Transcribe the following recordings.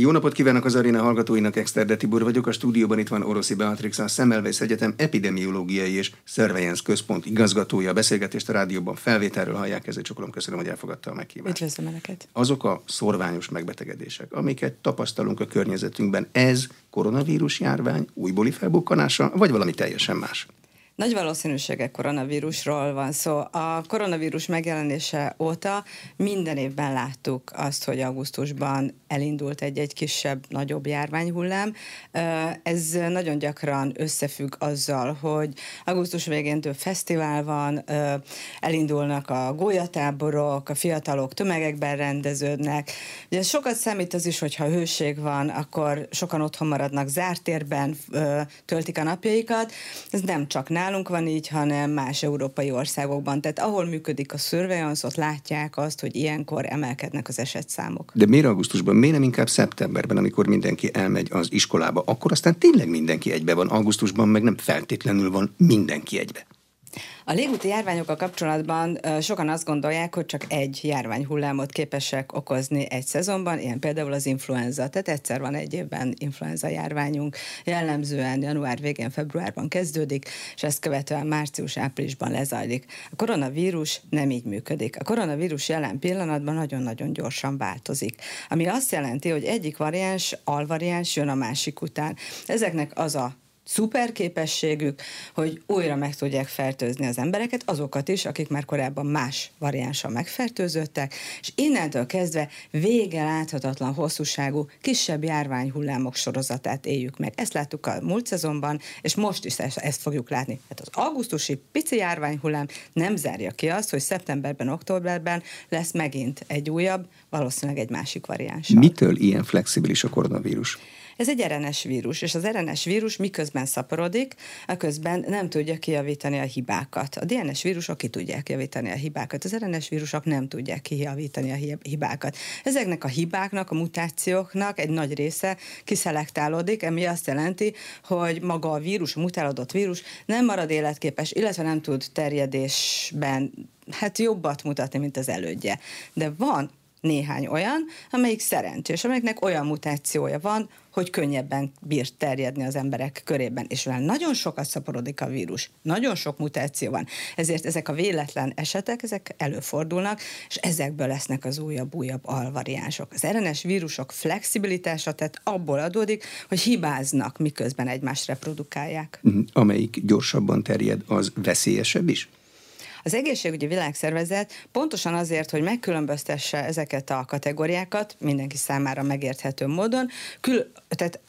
Jó napot kívánok az aréna hallgatóinak, Exterde Tibor vagyok, a stúdióban itt van Oroszi Beatrix, a Semmelweis Egyetem epidemiológiai és Surveillance Központ igazgatója. A beszélgetést a rádióban felvételről hallják, ezért csokolom, köszönöm, hogy elfogadta a meghívást. Üdvözlöm Önöket! Azok a szorványos megbetegedések, amiket tapasztalunk a környezetünkben, ez koronavírus járvány, újbóli felbukkanása, vagy valami teljesen más? Nagy valószínűséggel koronavírusról van szó. A koronavírus megjelenése óta minden évben láttuk azt, hogy augusztusban elindult egy-egy kisebb, nagyobb járványhullám. Ez nagyon gyakran összefügg azzal, hogy augusztus végén több fesztivál van, elindulnak a gólyatáborok, a fiatalok tömegekben rendeződnek. Ugye sokat számít az is, hogyha hőség van, akkor sokan otthon maradnak zárt térben, töltik a napjaikat. Ez nem csak nálunk, nálunk van így, hanem más európai országokban. Tehát ahol működik a surveillance, ott látják azt, hogy ilyenkor emelkednek az esetszámok. De miért augusztusban, miért nem inkább szeptemberben, amikor mindenki elmegy az iskolába? Akkor aztán tényleg mindenki egybe van. Augusztusban meg nem feltétlenül van mindenki egybe. A légúti járványokkal kapcsolatban sokan azt gondolják, hogy csak egy járványhullámot képesek okozni egy szezonban, ilyen például az influenza. Tehát egyszer van egy évben influenza járványunk, jellemzően január végén, februárban kezdődik, és ezt követően március-áprilisban lezajlik. A koronavírus nem így működik. A koronavírus jelen pillanatban nagyon-nagyon gyorsan változik, ami azt jelenti, hogy egyik variáns, alvariáns jön a másik után. Ezeknek az a szuper képességük, hogy újra meg tudják fertőzni az embereket, azokat is, akik már korábban más variánssal megfertőzöttek, és innentől kezdve vége láthatatlan hosszúságú, kisebb járványhullámok sorozatát éljük meg. Ezt láttuk a múlt szezonban, és most is ezt fogjuk látni. Hát az augusztusi pici járványhullám nem zárja ki azt, hogy szeptemberben, októberben lesz megint egy újabb, valószínűleg egy másik variáns. Mitől ilyen flexibilis a koronavírus? Ez egy RNS vírus, és az RNS vírus miközben szaporodik, a közben nem tudja kijavítani a hibákat. A DNS vírusok ki tudják javítani a hibákat, az RNS vírusok nem tudják kijavítani a hibákat. Ezeknek a hibáknak, a mutációknak egy nagy része kiszelektálódik, ami azt jelenti, hogy maga a vírus, a mutálódott vírus nem marad életképes, illetve nem tud terjedésben hát jobbat mutatni, mint az elődje. De van néhány olyan, amelyik szerencsés, amelyiknek olyan mutációja van, hogy könnyebben bír terjedni az emberek körében. És mivel nagyon sokat szaporodik a vírus, nagyon sok mutáció van, ezért ezek a véletlen esetek, ezek előfordulnak, és ezekből lesznek az újabb-újabb alvariánsok. Az RNS vírusok flexibilitása tehát abból adódik, hogy hibáznak, miközben egymást reprodukálják. Mhm. Amelyik gyorsabban terjed, az veszélyesebb is? Az egészségügyi világszervezet pontosan azért, hogy megkülönböztesse ezeket a kategóriákat mindenki számára megérthető módon, kül, tehát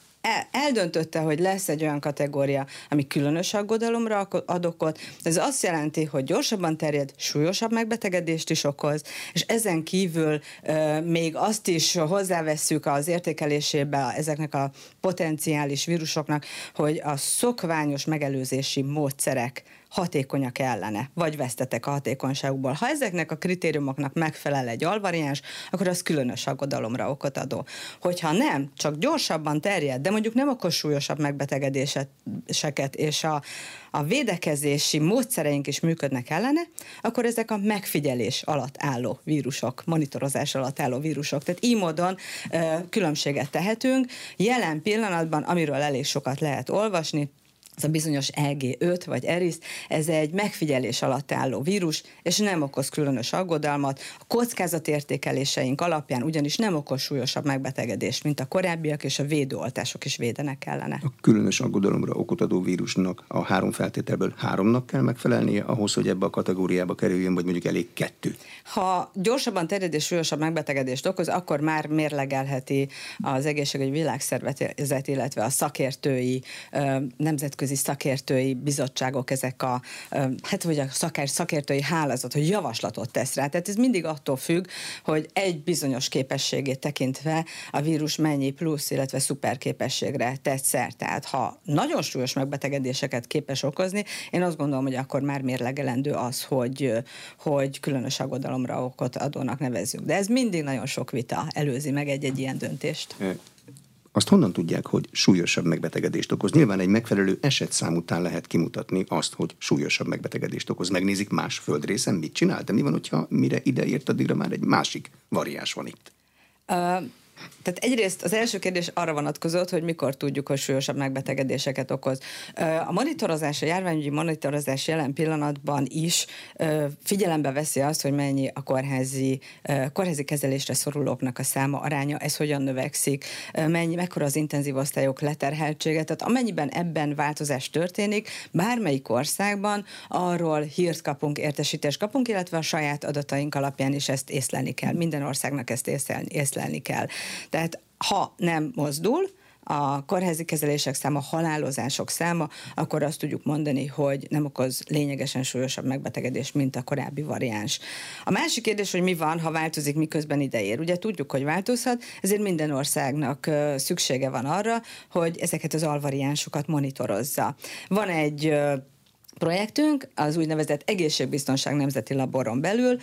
eldöntötte, hogy lesz egy olyan kategória, ami különös aggodalomra ad okot. Ez azt jelenti, hogy gyorsabban terjed, súlyosabb megbetegedést is okoz, és ezen kívül e, még azt is hozzáveszünk az értékelésébe ezeknek a potenciális vírusoknak, hogy a szokványos megelőzési módszerek hatékonyak ellene, vagy vesztetek a hatékonyságukból. Ha ezeknek a kritériumoknak megfelel egy alvariáns, akkor az különös aggodalomra okot adó. Hogyha nem, csak gyorsabban terjed, de mondjuk nem okoz súlyosabb megbetegedéseket, és a, a védekezési módszereink is működnek ellene, akkor ezek a megfigyelés alatt álló vírusok, monitorozás alatt álló vírusok. Tehát így módon különbséget tehetünk. Jelen pillanatban, amiről elég sokat lehet olvasni, ez a bizonyos EG5 vagy ERIS, ez egy megfigyelés alatt álló vírus, és nem okoz különös aggodalmat. A kockázatértékeléseink alapján ugyanis nem okoz súlyosabb megbetegedést, mint a korábbiak, és a védőoltások is védenek ellene. A különös aggodalomra okot adó vírusnak a három feltételből háromnak kell megfelelnie ahhoz, hogy ebbe a kategóriába kerüljön, vagy mondjuk elég kettő? Ha gyorsabban terjed és súlyosabb megbetegedést okoz, akkor már mérlegelheti az egészségügyi világszervezet, illetve a szakértői nemzetközi nemzetközi szakértői bizottságok, ezek a, hát vagy a szakár, szakértői hálózat, hogy javaslatot tesz rá. Tehát ez mindig attól függ, hogy egy bizonyos képességét tekintve a vírus mennyi plusz, illetve szuper képességre tett szert. Tehát ha nagyon súlyos megbetegedéseket képes okozni, én azt gondolom, hogy akkor már mérlegelendő az, hogy, hogy különös aggodalomra okot adónak nevezzük. De ez mindig nagyon sok vita előzi meg egy-egy ilyen döntést azt honnan tudják, hogy súlyosabb megbetegedést okoz? Nyilván egy megfelelő esetszám után lehet kimutatni azt, hogy súlyosabb megbetegedést okoz. Megnézik más földrészen, mit csinál, de mi van, hogyha mire ide ért, addigra már egy másik variáns van itt? Uh, tehát egyrészt az első kérdés arra vonatkozott, hogy mikor tudjuk, hogy súlyosabb megbetegedéseket okoz. A monitorozás, a járványügyi monitorozás jelen pillanatban is figyelembe veszi azt, hogy mennyi a kórházi, kórházi kezelésre szorulóknak a száma, aránya, ez hogyan növekszik, mennyi, mekkora az intenzív osztályok leterheltsége. Tehát amennyiben ebben változás történik, bármelyik országban arról hírt kapunk, értesítést kapunk, illetve a saját adataink alapján is ezt észlelni kell. Minden országnak ezt észlelni, észlelni kell. Tehát ha nem mozdul, a kórházi kezelések száma, halálozások száma, akkor azt tudjuk mondani, hogy nem okoz lényegesen súlyosabb megbetegedést, mint a korábbi variáns. A másik kérdés, hogy mi van, ha változik, miközben ideér. Ugye tudjuk, hogy változhat, ezért minden országnak szüksége van arra, hogy ezeket az alvariánsokat monitorozza. Van egy projektünk, az úgynevezett Egészségbiztonság Nemzeti Laboron belül,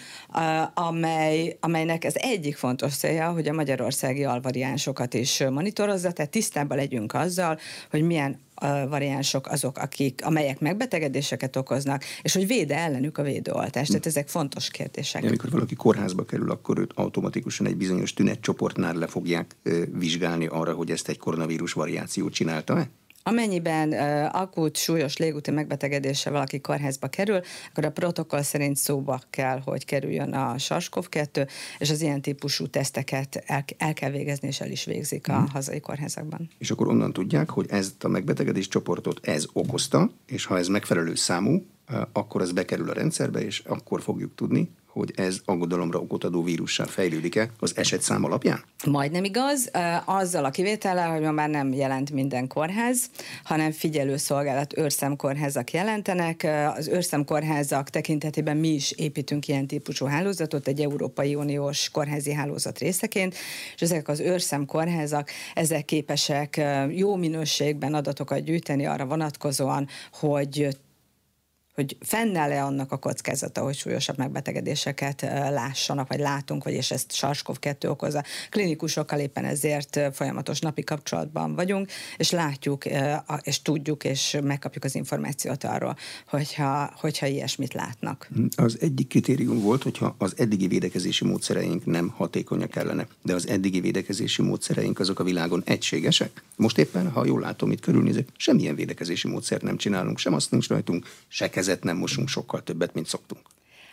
amely, amelynek ez egyik fontos célja, hogy a magyarországi alvariánsokat is monitorozza, tehát tisztában legyünk azzal, hogy milyen variánsok azok, akik, amelyek megbetegedéseket okoznak, és hogy véde ellenük a védőoltást. Tehát ezek fontos kérdések. De amikor valaki kórházba kerül, akkor őt automatikusan egy bizonyos tünetcsoportnál le fogják vizsgálni arra, hogy ezt egy koronavírus variáció csinálta-e? Amennyiben akut, súlyos légúti megbetegedéssel valaki kórházba kerül, akkor a protokoll szerint szóba kell, hogy kerüljön a SARS-CoV-2, és az ilyen típusú teszteket el, el kell végezni, és el is végzik a hmm. hazai kórházakban. És akkor onnan tudják, hogy ezt a megbetegedés csoportot ez okozta, és ha ez megfelelő számú, akkor ez bekerül a rendszerbe, és akkor fogjuk tudni, hogy ez aggodalomra okot adó vírussal fejlődik-e az esetszám alapján? Majdnem igaz, azzal a kivétellel, hogy ma már nem jelent minden kórház, hanem figyelőszolgálat őrszemkórházak jelentenek. Az őrszemkórházak tekintetében mi is építünk ilyen típusú hálózatot, egy Európai Uniós kórházi hálózat részeként, és ezek az őrszemkórházak, ezek képesek jó minőségben adatokat gyűjteni arra vonatkozóan, hogy hogy fennáll-e annak a kockázata, hogy súlyosabb megbetegedéseket lássanak, vagy látunk, vagy és ezt SARS-CoV-2 okozza. Klinikusokkal éppen ezért folyamatos napi kapcsolatban vagyunk, és látjuk, és tudjuk, és megkapjuk az információt arról, hogyha, hogyha ilyesmit látnak. Az egyik kritérium volt, hogyha az eddigi védekezési módszereink nem hatékonyak ellene, de az eddigi védekezési módszereink azok a világon egységesek. Most éppen, ha jól látom, itt körülnézek, semmilyen védekezési módszert nem csinálunk, sem azt nincs rajtunk, se kezet nem mosunk sokkal többet, mint szoktunk.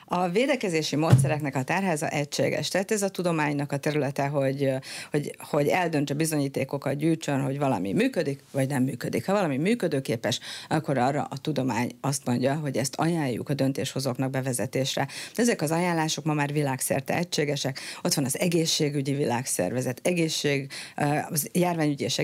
A védekezési módszereknek a tárháza egységes, tehát ez a tudománynak a területe, hogy, hogy, hogy eldöntse bizonyítékokat, gyűjtsön, hogy valami működik, vagy nem működik. Ha valami működőképes, akkor arra a tudomány azt mondja, hogy ezt ajánljuk a döntéshozóknak bevezetésre. De ezek az ajánlások ma már világszerte egységesek. Ott van az egészségügyi világszervezet, egészség, az járványügyi és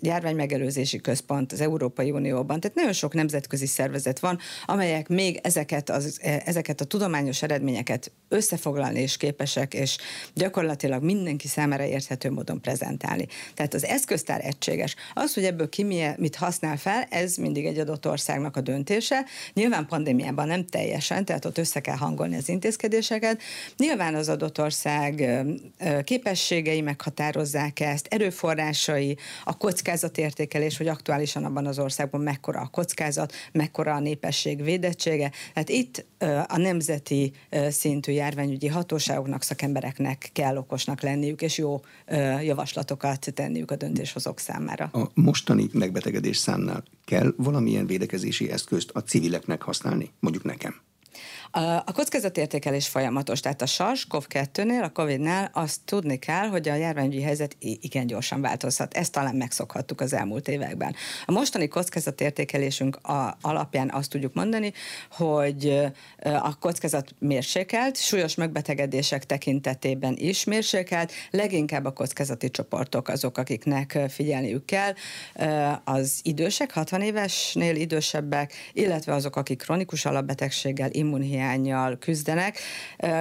járványmegelőzési központ az Európai Unióban. Tehát nagyon sok nemzetközi szervezet van, amelyek még ezeket, az, ezeket a tudományos tudományos eredményeket összefoglalni és képesek, és gyakorlatilag mindenki számára érthető módon prezentálni. Tehát az eszköztár egységes. Az, hogy ebből ki mit használ fel, ez mindig egy adott országnak a döntése. Nyilván pandémiában nem teljesen, tehát ott össze kell hangolni az intézkedéseket. Nyilván az adott ország képességei meghatározzák ezt, erőforrásai, a kockázatértékelés, hogy aktuálisan abban az országban mekkora a kockázat, mekkora a népesség védettsége. Tehát itt a nemzeti szintű járványügyi hatóságoknak, szakembereknek kell okosnak lenniük, és jó javaslatokat tenniük a döntéshozók számára. A mostani megbetegedés számnál kell valamilyen védekezési eszközt a civileknek használni? Mondjuk nekem. A kockázatértékelés folyamatos, tehát a SARS-CoV-2-nél, a COVID-nál azt tudni kell, hogy a járványügyi helyzet igen gyorsan változhat. Ezt talán megszokhattuk az elmúlt években. A mostani kockázatértékelésünk a, alapján azt tudjuk mondani, hogy a kockázat mérsékelt, súlyos megbetegedések tekintetében is mérsékelt, leginkább a kockázati csoportok azok, akiknek figyelniük kell, az idősek, 60 évesnél idősebbek, illetve azok, akik kronikus alapbetegséggel, immunhiány hiányjal küzdenek,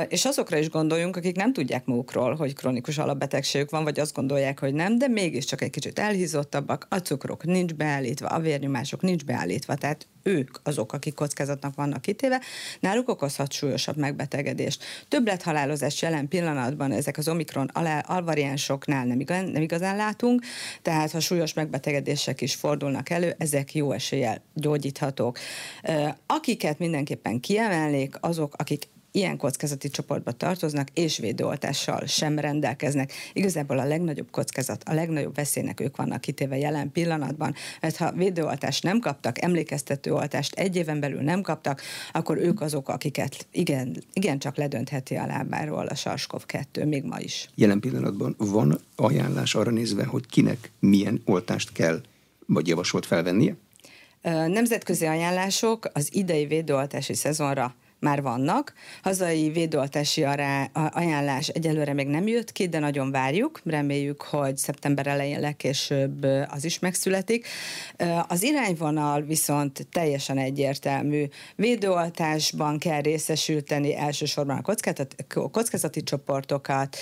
és azokra is gondoljunk, akik nem tudják magukról, hogy kronikus alapbetegségük van, vagy azt gondolják, hogy nem, de mégiscsak egy kicsit elhízottabbak, a cukrok nincs beállítva, a vérnyomások nincs beállítva, tehát ők azok, akik kockázatnak vannak kitéve, náluk okozhat súlyosabb megbetegedést. Többlethalálozás jelen pillanatban ezek az omikron alvariánsoknál nem, igaz, nem igazán látunk, tehát ha súlyos megbetegedések is fordulnak elő, ezek jó eséllyel gyógyíthatók. Akiket mindenképpen kiemelnék, azok, akik ilyen kockázati csoportba tartoznak, és védőoltással sem rendelkeznek. Igazából a legnagyobb kockázat, a legnagyobb veszélynek ők vannak kitéve jelen pillanatban, mert ha védőoltást nem kaptak, emlékeztető oltást egy éven belül nem kaptak, akkor ők azok, akiket igen, igen csak ledöntheti a lábáról a SARS-CoV-2, még ma is. Jelen pillanatban van ajánlás arra nézve, hogy kinek milyen oltást kell, vagy javasolt felvennie? Nemzetközi ajánlások az idei védőoltási szezonra már vannak. Hazai védőoltási ajánlás egyelőre még nem jött ki, de nagyon várjuk. Reméljük, hogy szeptember elején legkésőbb az is megszületik. Az irányvonal viszont teljesen egyértelmű. Védőoltásban kell részesülteni elsősorban a kockázati, kockázati csoportokat,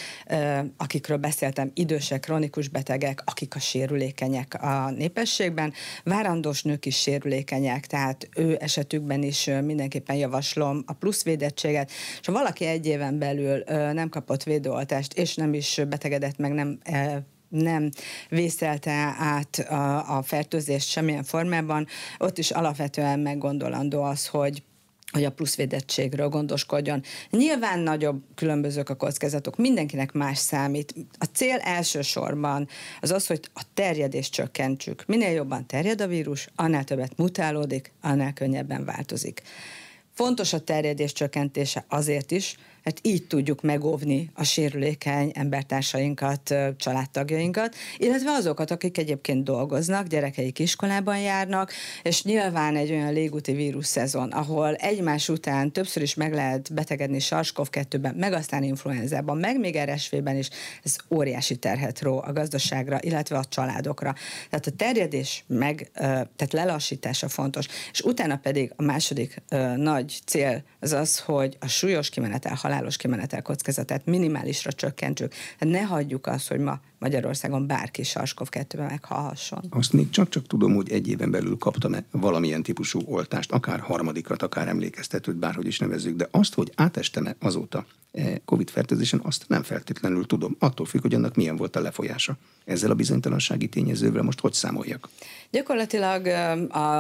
akikről beszéltem, idősek, kronikus betegek, akik a sérülékenyek a népességben. Várandós nők is sérülékenyek, tehát ő esetükben is mindenképpen javaslom a plusz védettséget, és ha valaki egy éven belül nem kapott védőoltást, és nem is betegedett meg, nem nem vészelte át a, a fertőzést semmilyen formában, ott is alapvetően meggondolandó az, hogy hogy a pluszvédettségről gondoskodjon. Nyilván nagyobb különbözők a kockázatok, mindenkinek más számít. A cél elsősorban az az, hogy a terjedést csökkentsük. Minél jobban terjed a vírus, annál többet mutálódik, annál könnyebben változik. Fontos a terjedés csökkentése azért is, mert így tudjuk megóvni a sérülékeny embertársainkat, családtagjainkat, illetve azokat, akik egyébként dolgoznak, gyerekeik iskolában járnak, és nyilván egy olyan légúti vírus szezon, ahol egymás után többször is meg lehet betegedni SARS-CoV-2-ben, meg aztán influenzában, meg még RSV-ben is, ez óriási terhet ró a gazdaságra, illetve a családokra. Tehát a terjedés meg, tehát lelassítása fontos, és utána pedig a második nagy cél az az, hogy a súlyos kimenetel halálos kimenetel kockázatát minimálisra csökkentsük. Hát ne hagyjuk azt, hogy ma Magyarországon bárki sarskov 2 ben meghalhasson. Azt még csak-csak tudom, hogy egy éven belül kaptam-e valamilyen típusú oltást, akár harmadikat, akár emlékeztetőt, bárhogy is nevezzük, de azt, hogy átestem-e azóta e, COVID-fertőzésen, azt nem feltétlenül tudom. Attól függ, hogy annak milyen volt a lefolyása. Ezzel a bizonytalansági tényezővel most hogy számoljak? Gyakorlatilag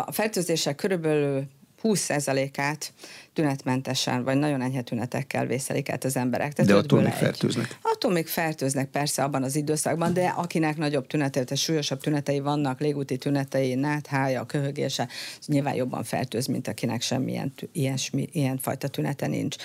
a fertőzések körülbelül 20%-át tünetmentesen, vagy nagyon enyhe tünetekkel vészelik át az emberek. Tehát de attól még fertőznek? Attól még fertőznek persze abban az időszakban, de akinek nagyobb tünetei, tehát súlyosabb tünetei vannak, légúti tünetei, náthája, köhögése, nyilván jobban fertőz, mint akinek semmilyen ilyesmi, ilyen fajta tünete nincs.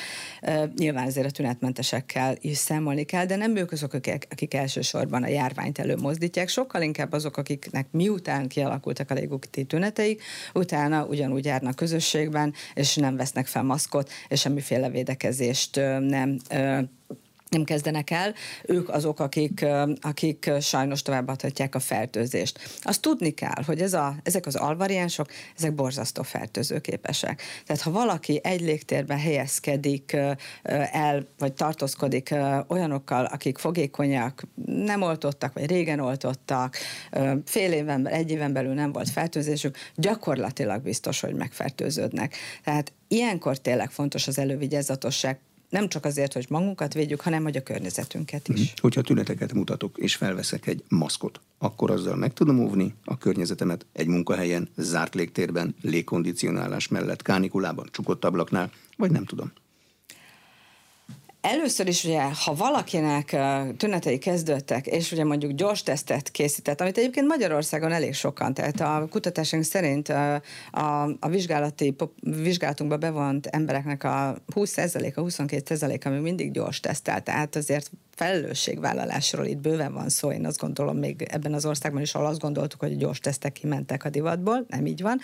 Uh, nyilván ezért a tünetmentesekkel is számolni kell, de nem ők azok, akik, akik elsősorban a járványt előmozdítják, sokkal inkább azok, akiknek miután kialakultak a légúti tüneteik, utána ugyanúgy járnak közösségben, és nem vesznek fel maszkot, és semmiféle védekezést nem nem kezdenek el, ők azok, akik, akik sajnos továbbadhatják a fertőzést. Azt tudni kell, hogy ez a, ezek az alvariánsok, ezek borzasztó fertőzőképesek. Tehát ha valaki egy légtérben helyezkedik el, vagy tartózkodik olyanokkal, akik fogékonyak, nem oltottak, vagy régen oltottak, fél éven, egy éven belül nem volt fertőzésük, gyakorlatilag biztos, hogy megfertőződnek. Tehát ilyenkor tényleg fontos az elővigyázatosság, nem csak azért, hogy magunkat védjük, hanem hogy a környezetünket is. Mm. Hogyha tüneteket mutatok, és felveszek egy maszkot, akkor azzal meg tudom óvni a környezetemet egy munkahelyen, zárt légtérben, légkondicionálás mellett, kánikulában, csukott ablaknál, vagy nem tudom. Először is ugye, ha valakinek tünetei kezdődtek, és ugye mondjuk gyors tesztet készített, amit egyébként Magyarországon elég sokan, tehát a kutatásunk szerint a, a, vizsgálati, vizsgálatunkba bevont embereknek a 20%-a, 22%-a még mindig gyors tesztelt, tehát azért felelősségvállalásról itt bőven van szó. Én azt gondolom, még ebben az országban is, ahol azt gondoltuk, hogy gyors tesztek kimentek a divatból, nem így van.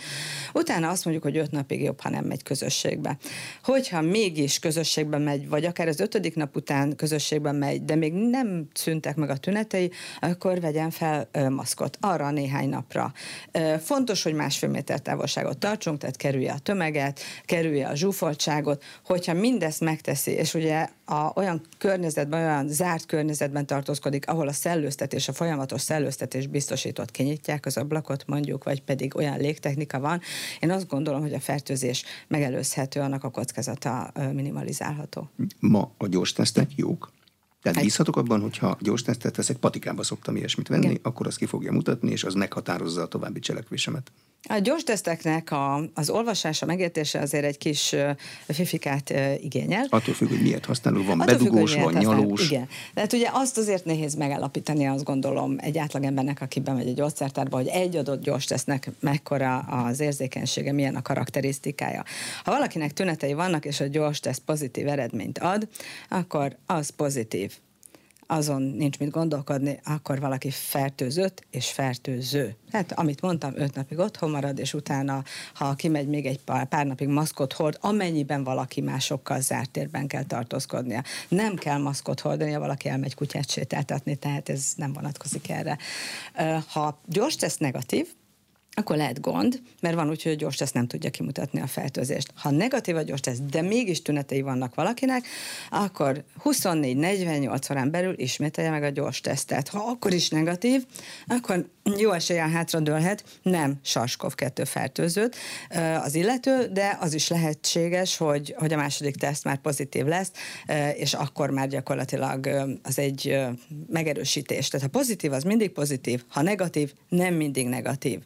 Utána azt mondjuk, hogy öt napig jobb, ha nem megy közösségbe. Hogyha mégis közösségbe megy, vagy akár az ötödik nap után közösségbe megy, de még nem szüntek meg a tünetei, akkor vegyen fel maszkot arra a néhány napra. Fontos, hogy másfél méter távolságot tartsunk, tehát kerülje a tömeget, kerülje a zsúfoltságot, hogyha mindezt megteszi, és ugye a, olyan környezetben, olyan zárt környezetben tartózkodik, ahol a szellőztetés, a folyamatos szellőztetés biztosított, kinyitják az ablakot mondjuk, vagy pedig olyan légtechnika van. Én azt gondolom, hogy a fertőzés megelőzhető, annak a kockázata minimalizálható. Ma a gyors tesztek jók? Tehát hát- bízhatok abban, hogyha gyors tesztet teszek, patikába szoktam ilyesmit venni, Igen. akkor az ki fogja mutatni, és az meghatározza a további cselekvésemet. A gyors teszteknek a, az olvasása, megértése azért egy kis fifikát igényel. Attól függ, hogy miért használunk, van Attól bedugós, függ, van nyalós. Igen. De hát ugye azt azért nehéz megállapítani, azt gondolom, egy átlagembernek, aki bemegy egy gyógyszertárba, hogy egy adott gyors tesznek mekkora az érzékenysége, milyen a karakterisztikája. Ha valakinek tünetei vannak, és a gyors teszt pozitív eredményt ad, akkor az pozitív azon nincs mit gondolkodni, akkor valaki fertőzött és fertőző. Hát, amit mondtam, öt napig otthon marad, és utána, ha kimegy még egy pár, pár napig maszkot hord, amennyiben valaki másokkal zárt térben kell tartózkodnia. Nem kell maszkot hordani, ha valaki elmegy kutyát sétáltatni, tehát ez nem vonatkozik erre. Ha gyors tesz negatív, akkor lehet gond, mert van úgy, hogy a gyors teszt nem tudja kimutatni a fertőzést. Ha negatív a gyors teszt, de mégis tünetei vannak valakinek, akkor 24-48 órán belül ismételje meg a gyors tesztet. Ha akkor is negatív, akkor jó esélyen hátradőlhet, nem SARS-CoV-2 fertőzőt az illető, de az is lehetséges, hogy, hogy a második teszt már pozitív lesz, és akkor már gyakorlatilag az egy megerősítés. Tehát ha pozitív, az mindig pozitív, ha negatív, nem mindig negatív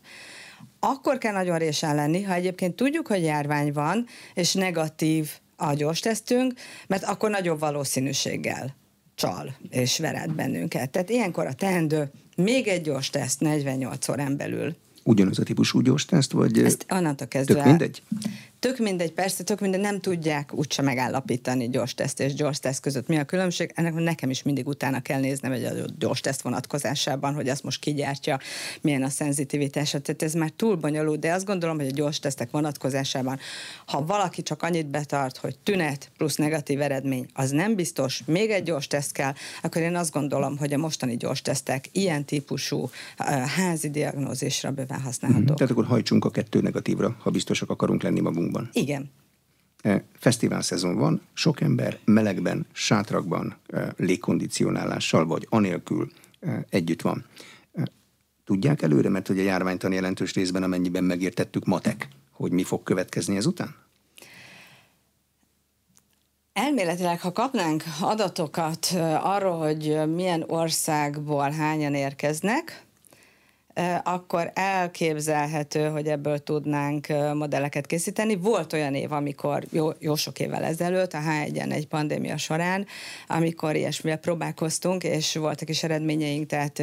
akkor kell nagyon résen lenni, ha egyébként tudjuk, hogy járvány van, és negatív a gyors tesztünk, mert akkor nagyobb valószínűséggel csal és vered bennünket. Tehát ilyenkor a teendő még egy gyors teszt 48 órán belül. Ugyanaz a típusú gyors teszt, vagy Ezt onnantól kezdve... Tök mindegy? Tök mindegy, persze, tök mindegy, nem tudják úgyse megállapítani gyors teszt és gyors teszt között. Mi a különbség? Ennek nekem is mindig utána kell néznem egy gyors teszt vonatkozásában, hogy azt most kigyártja, milyen a szenzitivitása. Tehát ez már túl bonyolult, de azt gondolom, hogy a gyors tesztek vonatkozásában, ha valaki csak annyit betart, hogy tünet plusz negatív eredmény, az nem biztos, még egy gyors teszt kell, akkor én azt gondolom, hogy a mostani gyors tesztek ilyen típusú házi diagnózisra bőven használhatók. Mm-hmm. Tehát akkor hajtsunk a kettő negatívra, ha biztosak akarunk lenni magunk magunkban. Igen. E, fesztivál szezon van, sok ember melegben, sátrakban, e, légkondicionálással vagy anélkül e, együtt van. Tudják előre, mert hogy a járványtan jelentős részben, amennyiben megértettük matek, hogy mi fog következni ezután? Elméletileg, ha kapnánk adatokat arról, hogy milyen országból hányan érkeznek, akkor elképzelhető, hogy ebből tudnánk modelleket készíteni. Volt olyan év, amikor jó, jó sok évvel ezelőtt, a H1-en egy pandémia során, amikor ilyesmivel próbálkoztunk, és voltak is eredményeink, tehát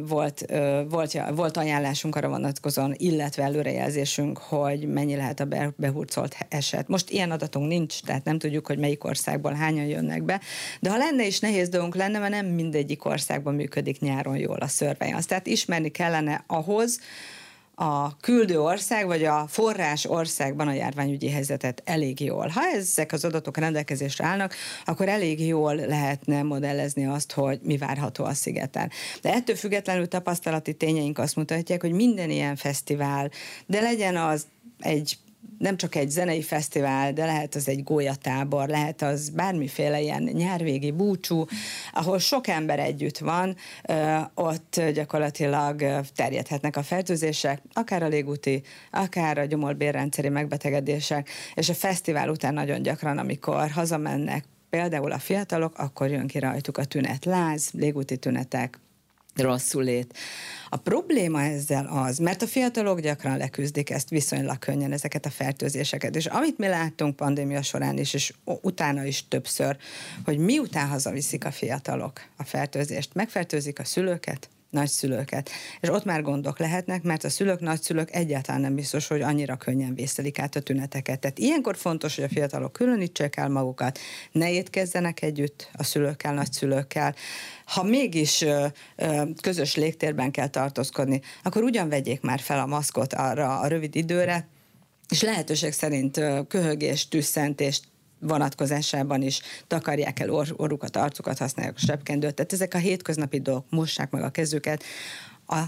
volt, volt, volt ajánlásunk arra vonatkozóan, illetve előrejelzésünk, hogy mennyi lehet a behurcolt eset. Most ilyen adatunk nincs, tehát nem tudjuk, hogy melyik országból hányan jönnek be, de ha lenne is nehéz dolgunk lenne, mert nem mindegyik országban működik nyáron jól a surveillance. Tehát ismerni kellene ahhoz, a küldő ország vagy a forrás országban a járványügyi helyzetet elég jól. Ha ezek az adatok rendelkezésre állnak, akkor elég jól lehetne modellezni azt, hogy mi várható a szigeten. De ettől függetlenül tapasztalati tényeink azt mutatják, hogy minden ilyen fesztivál, de legyen az egy nem csak egy zenei fesztivál, de lehet az egy gólyatábor, lehet az bármiféle ilyen nyárvégi búcsú, ahol sok ember együtt van, ott gyakorlatilag terjedhetnek a fertőzések, akár a légúti, akár a gyomorbérrendszeri megbetegedések, és a fesztivál után nagyon gyakran, amikor hazamennek, például a fiatalok, akkor jön ki rajtuk a tünet, láz, légúti tünetek, rosszul lét. A probléma ezzel az, mert a fiatalok gyakran leküzdik ezt viszonylag könnyen, ezeket a fertőzéseket, és amit mi láttunk pandémia során is, és utána is többször, hogy miután hazaviszik a fiatalok a fertőzést, megfertőzik a szülőket, nagyszülőket. És ott már gondok lehetnek, mert a szülők, nagyszülők egyáltalán nem biztos, hogy annyira könnyen vészelik át a tüneteket. Tehát ilyenkor fontos, hogy a fiatalok különítsék el magukat, ne étkezzenek együtt a szülőkkel, nagyszülőkkel. Ha mégis ö, ö, közös légtérben kell tartózkodni, akkor ugyan vegyék már fel a maszkot arra a rövid időre, és lehetőség szerint köhögést, tüsszentést, vonatkozásában is takarják el or- orrukat, arcukat, használják a sepkendőt. Tehát ezek a hétköznapi dolgok, mossák meg a kezüket. A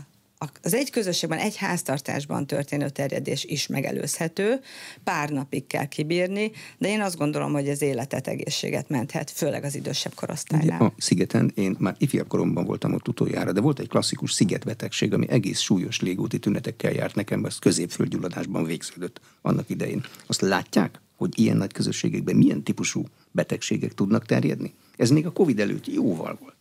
az egy közösségben, egy háztartásban történő terjedés is megelőzhető, pár napig kell kibírni, de én azt gondolom, hogy ez életet, egészséget menthet, főleg az idősebb korosztálynál. A szigeten én már ifjabb koromban voltam ott utoljára, de volt egy klasszikus szigetbetegség, ami egész súlyos légúti tünetekkel járt nekem, az középföldgyulladásban végződött annak idején. Azt látják? Hogy ilyen nagy közösségekben milyen típusú betegségek tudnak terjedni? Ez még a Covid előtt jóval volt.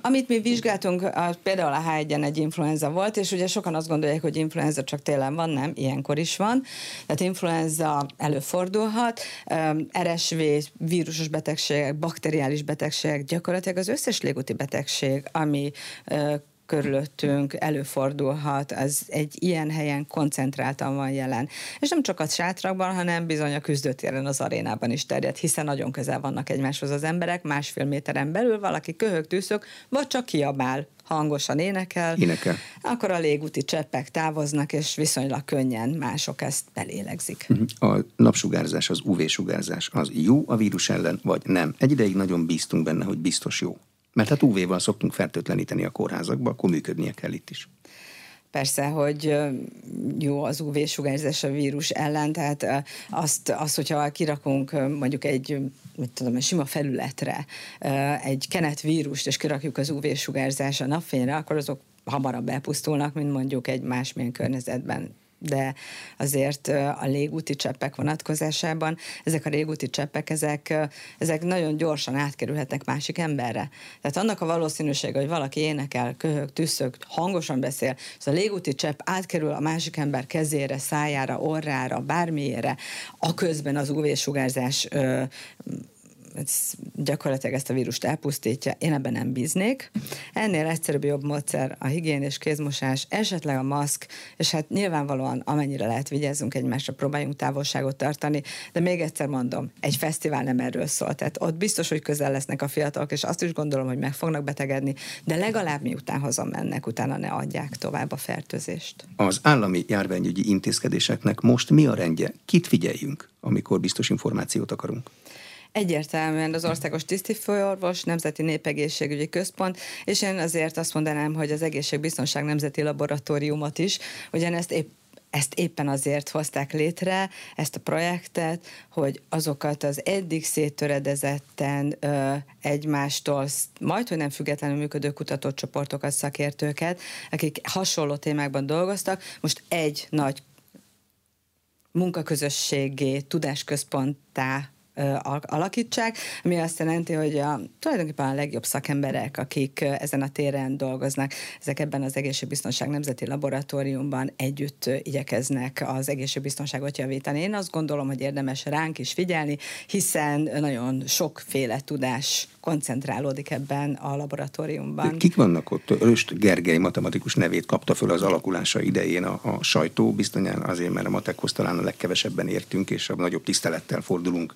Amit mi vizsgáltunk, például a H1-en egy influenza volt, és ugye sokan azt gondolják, hogy influenza csak télen van, nem, ilyenkor is van. Tehát influenza előfordulhat, RSV, vírusos betegségek, bakteriális betegségek, gyakorlatilag az összes légúti betegség, ami körülöttünk előfordulhat, az egy ilyen helyen koncentráltan van jelen. És nem csak a sátrakban, hanem bizony a küzdőtéren, az arénában is terjed, hiszen nagyon közel vannak egymáshoz az emberek, másfél méteren belül valaki köhög, tűszök, vagy csak kiabál, hangosan énekel, énekel, akkor a légúti cseppek távoznak, és viszonylag könnyen mások ezt belélegzik. A napsugárzás, az UV-sugárzás, az jó a vírus ellen, vagy nem? Egy ideig nagyon bíztunk benne, hogy biztos jó. Mert hát UV-val szoktunk fertőtleníteni a kórházakba, akkor működnie kell itt is. Persze, hogy jó az UV-sugárzás a vírus ellen, tehát azt, azt hogyha kirakunk mondjuk egy mit tudom, egy sima felületre egy kenet vírust, és kirakjuk az UV-sugárzás a napfényre, akkor azok hamarabb elpusztulnak, mint mondjuk egy másmilyen környezetben de azért a légúti cseppek vonatkozásában ezek a légúti cseppek, ezek, ezek nagyon gyorsan átkerülhetnek másik emberre. Tehát annak a valószínűsége, hogy valaki énekel, köhög, tüsszög, hangosan beszél, és a légúti csepp átkerül a másik ember kezére, szájára, orrára, bármiére, a közben az UV-sugárzás gyakorlatilag ezt a vírust elpusztítja, én ebben nem bíznék. Ennél egyszerűbb jobb módszer a higiénés kézmosás, esetleg a maszk, és hát nyilvánvalóan amennyire lehet vigyázzunk egymásra, próbáljunk távolságot tartani, de még egyszer mondom, egy fesztivál nem erről szól, tehát ott biztos, hogy közel lesznek a fiatalok, és azt is gondolom, hogy meg fognak betegedni, de legalább miután hazamennek, utána ne adják tovább a fertőzést. Az állami járványügyi intézkedéseknek most mi a rendje? Kit figyeljünk, amikor biztos információt akarunk? Egyértelműen az Országos Tisztifőorvos, Nemzeti Népegészségügyi Központ, és én azért azt mondanám, hogy az Egészségbiztonság Nemzeti Laboratóriumot is, ugyanezt épp ezt éppen azért hozták létre, ezt a projektet, hogy azokat az eddig széttöredezetten ö, egymástól majd, hogy nem függetlenül működő kutatócsoportokat, szakértőket, akik hasonló témákban dolgoztak, most egy nagy munkaközösségé, tudásközponttá alakítsák, ami azt jelenti, hogy a, tulajdonképpen a legjobb szakemberek, akik ezen a téren dolgoznak, ezek ebben az Egészségbiztonság Nemzeti Laboratóriumban együtt igyekeznek az egészségbiztonságot javítani. Én azt gondolom, hogy érdemes ránk is figyelni, hiszen nagyon sokféle tudás koncentrálódik ebben a laboratóriumban. Kik vannak ott? Röst Gergely matematikus nevét kapta föl az alakulása idején a, a sajtó, bizonyán azért, mert a matekhoz talán a legkevesebben értünk, és a nagyobb tisztelettel fordulunk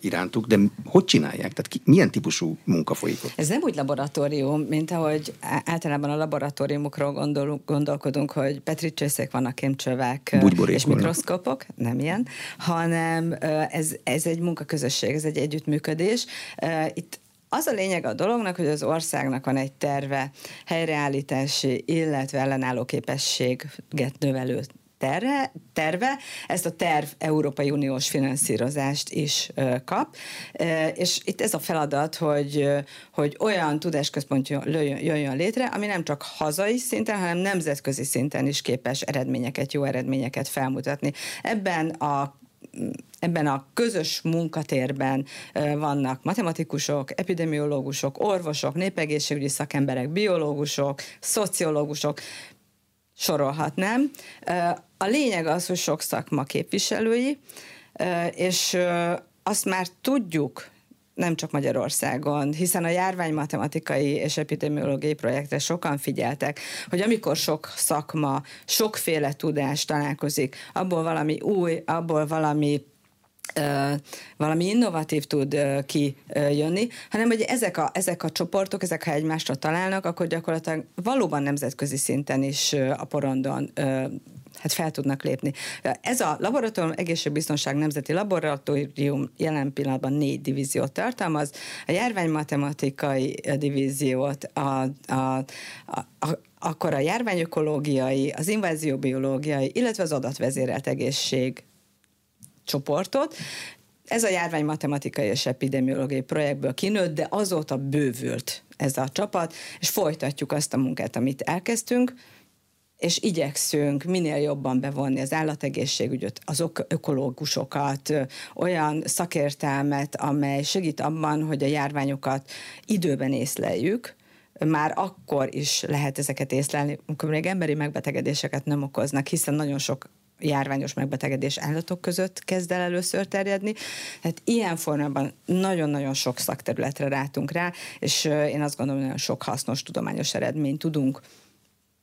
irántuk, de hogy csinálják? Tehát ki, milyen típusú munka folyik ott? Ez nem úgy laboratórium, mint ahogy általában a laboratóriumokról gondol, gondolkodunk, hogy petricsészek vannak, kémcsövek és mikroszkopok, nem ilyen, hanem ez, ez egy munkaközösség, ez egy együttműködés. Itt az a lényeg a dolognak, hogy az országnak van egy terve, helyreállítási, illetve ellenálló képességet növelő terve, terve, ezt a terv Európai Uniós finanszírozást is kap, és itt ez a feladat, hogy, hogy olyan tudásközpont jöjjön létre, ami nem csak hazai szinten, hanem nemzetközi szinten is képes eredményeket, jó eredményeket felmutatni. Ebben a ebben a közös munkatérben vannak matematikusok, epidemiológusok, orvosok, népegészségügyi szakemberek, biológusok, szociológusok, sorolhatnám. A lényeg az, hogy sok szakma képviselői, és azt már tudjuk, nem csak Magyarországon, hiszen a járvány matematikai és epidemiológiai projektre sokan figyeltek, hogy amikor sok szakma, sokféle tudás találkozik, abból valami új, abból valami valami innovatív tud kijönni, hanem hogy ezek a, ezek a csoportok, ezek ha egymásra találnak, akkor gyakorlatilag valóban nemzetközi szinten is a porondon hát fel tudnak lépni. Ez a laboratórium, egészségbiztonság nemzeti laboratórium jelen pillanatban négy divíziót tartalmaz. A járványmatematikai divíziót, a, a, a, a akkor a járványökológiai, az invázióbiológiai, illetve az adatvezérelt egészség csoportot. Ez a járvány matematikai és epidemiológiai projektből kinőtt, de azóta bővült ez a csapat, és folytatjuk azt a munkát, amit elkezdtünk. és igyekszünk minél jobban bevonni az állategészségügyöt, az ökológusokat, olyan szakértelmet, amely segít abban, hogy a járványokat időben észleljük, már akkor is lehet ezeket észlelni, amikor még emberi megbetegedéseket nem okoznak, hiszen nagyon sok járványos megbetegedés állatok között kezd el először terjedni. Hát ilyen formában nagyon-nagyon sok szakterületre rátunk rá, és én azt gondolom, hogy nagyon sok hasznos tudományos eredményt tudunk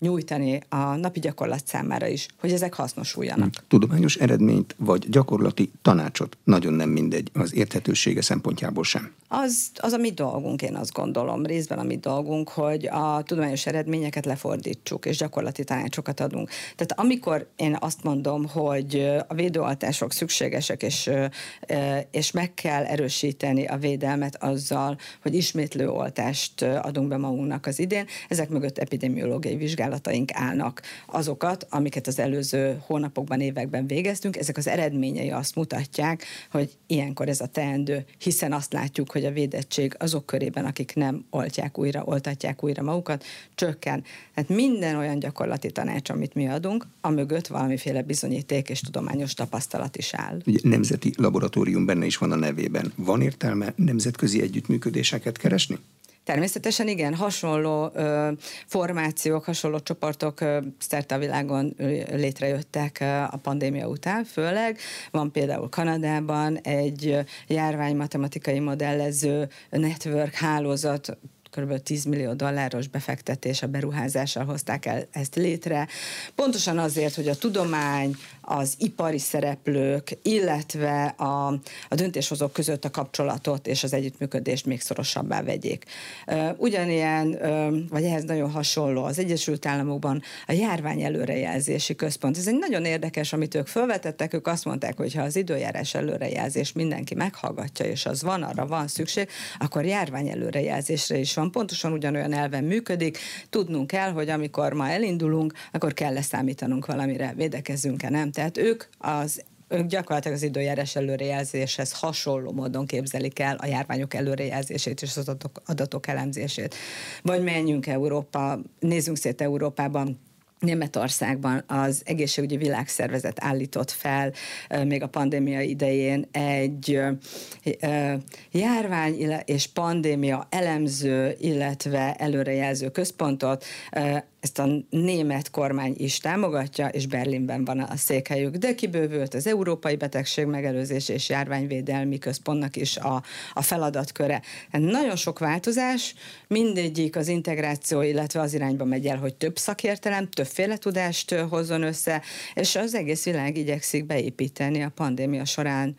nyújtani a napi gyakorlat számára is, hogy ezek hasznosuljanak. Hm. Tudományos eredményt vagy gyakorlati tanácsot nagyon nem mindegy az érthetősége szempontjából sem. Az, az a mi dolgunk, én azt gondolom, részben a mi dolgunk, hogy a tudományos eredményeket lefordítsuk, és gyakorlati tanácsokat adunk. Tehát amikor én azt mondom, hogy a védőoltások szükségesek, és, és meg kell erősíteni a védelmet azzal, hogy ismétlő oltást adunk be magunknak az idén, ezek mögött epidemiológiai vizsgálat vizsgálataink állnak. Azokat, amiket az előző hónapokban, években végeztünk, ezek az eredményei azt mutatják, hogy ilyenkor ez a teendő, hiszen azt látjuk, hogy a védettség azok körében, akik nem oltják újra, oltatják újra magukat, csökken. Tehát minden olyan gyakorlati tanács, amit mi adunk, a mögött valamiféle bizonyíték és tudományos tapasztalat is áll. Ugye nemzeti laboratórium benne is van a nevében. Van értelme nemzetközi együttműködéseket keresni? Természetesen igen, hasonló ö, formációk, hasonló csoportok ö, szerte a világon létrejöttek ö, a pandémia után, főleg. Van például Kanadában egy járvány matematikai modellező network hálózat, kb. 10 millió dolláros befektetés a beruházással hozták el ezt létre. Pontosan azért, hogy a tudomány, az ipari szereplők, illetve a, a döntéshozók között a kapcsolatot és az együttműködést még szorosabbá vegyék. Ugyanilyen, vagy ehhez nagyon hasonló az Egyesült Államokban a járvány előrejelzési központ. Ez egy nagyon érdekes, amit ők felvetettek, ők azt mondták, hogy ha az időjárás előrejelzés mindenki meghallgatja, és az van, arra van szükség, akkor járvány előrejelzésre is van. Pontosan ugyanolyan elven működik. Tudnunk kell, hogy amikor ma elindulunk, akkor kell leszámítanunk valamire, védekezzünk-e, nem tehát ők az ők gyakorlatilag az időjárás előrejelzéshez hasonló módon képzelik el a járványok előrejelzését és az adatok, adatok elemzését. Vagy menjünk Európa, nézzünk szét Európában, Németországban az egészségügyi világszervezet állított fel még a pandémia idején egy járvány és pandémia elemző, illetve előrejelző központot, ezt a német kormány is támogatja, és Berlinben van a székhelyük, de kibővült az Európai Betegség Megelőzés és Járványvédelmi Központnak is a, a feladatköre. Hát nagyon sok változás, mindegyik az integráció, illetve az irányba megy el, hogy több szakértelem, többféle tudást hozzon össze, és az egész világ igyekszik beépíteni a pandémia során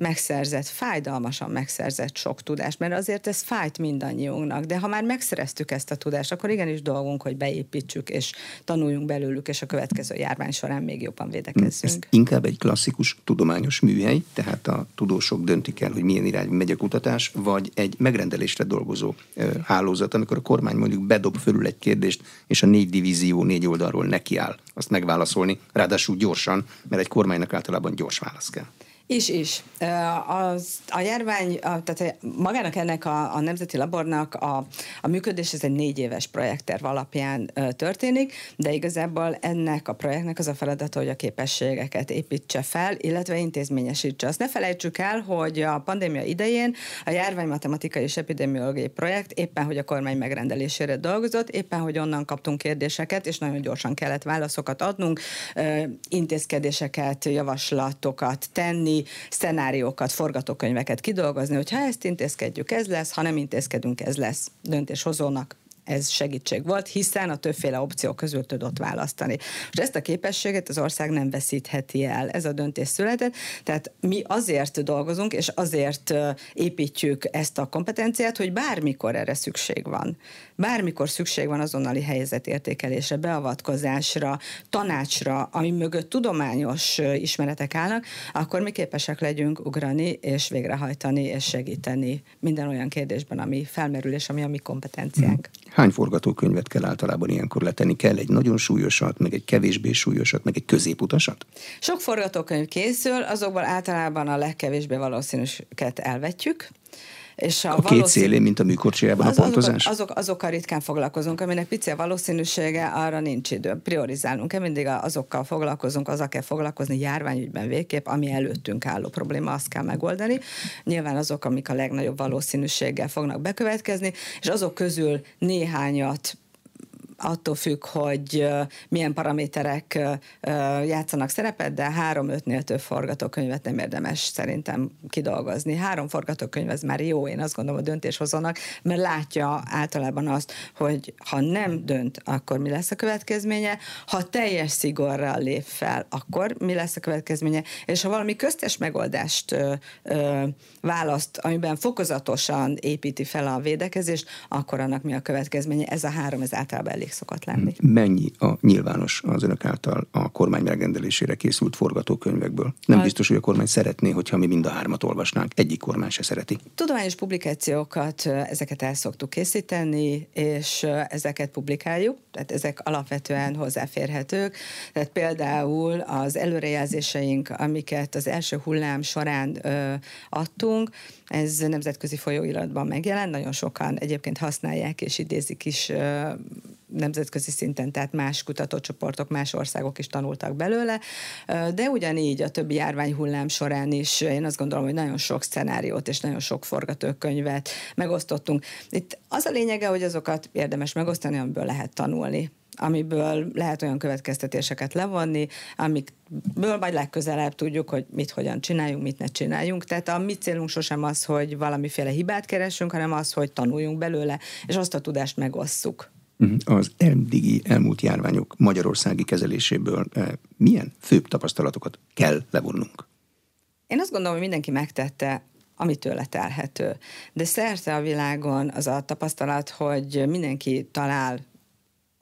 megszerzett, fájdalmasan megszerzett sok tudást, mert azért ez fájt mindannyiunknak, de ha már megszereztük ezt a tudást, akkor igenis dolgunk, hogy beépítsük és tanuljunk belőlük, és a következő járvány során még jobban védekezzünk. Ez inkább egy klasszikus tudományos műhely, tehát a tudósok döntik el, hogy milyen irányba megy a kutatás, vagy egy megrendelésre dolgozó hálózat, amikor a kormány mondjuk bedob fölül egy kérdést, és a négy divízió négy oldalról nekiáll azt megválaszolni, ráadásul gyorsan, mert egy kormánynak általában gyors válasz kell. Is, is. Az, a járvány, tehát magának ennek a, a Nemzeti Labornak a, a működés, ez egy négy éves projektterv alapján történik, de igazából ennek a projektnek az a feladata, hogy a képességeket építse fel, illetve intézményesítse. Azt ne felejtsük el, hogy a pandémia idején a járvány matematikai és epidemiológiai projekt éppen, hogy a kormány megrendelésére dolgozott, éppen, hogy onnan kaptunk kérdéseket, és nagyon gyorsan kellett válaszokat adnunk, intézkedéseket, javaslatokat tenni, szenáriókat, forgatókönyveket kidolgozni, hogy ha ezt intézkedjük, ez lesz, ha nem intézkedünk, ez lesz. Döntéshozónak ez segítség volt, hiszen a többféle opció közül tudott választani. És ezt a képességet az ország nem veszítheti el. Ez a döntés született, tehát mi azért dolgozunk, és azért építjük ezt a kompetenciát, hogy bármikor erre szükség van. Bármikor szükség van azonnali helyzetértékelésre, beavatkozásra, tanácsra, ami mögött tudományos ismeretek állnak, akkor mi képesek legyünk ugrani és végrehajtani és segíteni minden olyan kérdésben, ami felmerül és ami a mi kompetenciánk. Hány forgatókönyvet kell általában ilyenkor letenni? Kell egy nagyon súlyosat, meg egy kevésbé súlyosat, meg egy középutasat? Sok forgatókönyv készül, azokból általában a legkevésbé valószínűseket elvetjük, És a, a két szélén, mint a műkorcsolyában az, a pontozás? Azok, azok, azokkal ritkán foglalkozunk, aminek pici a valószínűsége, arra nincs idő. Priorizálunk-e, mindig azokkal foglalkozunk, az kell foglalkozni járványügyben végképp, ami előttünk álló probléma, azt kell megoldani. Nyilván azok, amik a legnagyobb valószínűséggel fognak bekövetkezni, és azok közül néhányat attól függ, hogy milyen paraméterek játszanak szerepet, de három-ötnél több forgatókönyvet nem érdemes szerintem kidolgozni. Három forgatókönyv ez már jó, én azt gondolom a döntéshozónak, mert látja általában azt, hogy ha nem dönt, akkor mi lesz a következménye, ha teljes szigorral lép fel, akkor mi lesz a következménye, és ha valami köztes megoldást választ, amiben fokozatosan építi fel a védekezést, akkor annak mi a következménye. Ez a három, ez általában elég szokott lenni. Mennyi a nyilvános az önök által a kormány megrendelésére készült forgatókönyvekből? Nem a... biztos, hogy a kormány szeretné, hogyha mi mind a hármat olvasnánk. Egyik kormány se szereti. Tudományos publikációkat, ezeket el szoktuk készíteni, és ezeket publikáljuk, tehát ezek alapvetően hozzáférhetők. Tehát például az előrejelzéseink, amiket az első hullám során ö, adtunk, ez nemzetközi folyóiratban megjelent, nagyon sokan egyébként használják és idézik is nemzetközi szinten, tehát más kutatócsoportok, más országok is tanultak belőle, de ugyanígy a többi járványhullám során is én azt gondolom, hogy nagyon sok szenáriót és nagyon sok forgatókönyvet megosztottunk. Itt az a lényege, hogy azokat érdemes megosztani, amiből lehet tanulni amiből lehet olyan következtetéseket levonni, amikből majd legközelebb tudjuk, hogy mit hogyan csináljunk, mit ne csináljunk. Tehát a mi célunk sosem az, hogy valamiféle hibát keresünk, hanem az, hogy tanuljunk belőle, és azt a tudást megosszuk. Mhm. Az eddigi elmúlt járványok magyarországi kezeléséből eh, milyen főbb tapasztalatokat kell levonnunk? Én azt gondolom, hogy mindenki megtette ami tőle telhető. De szerte a világon az a tapasztalat, hogy mindenki talál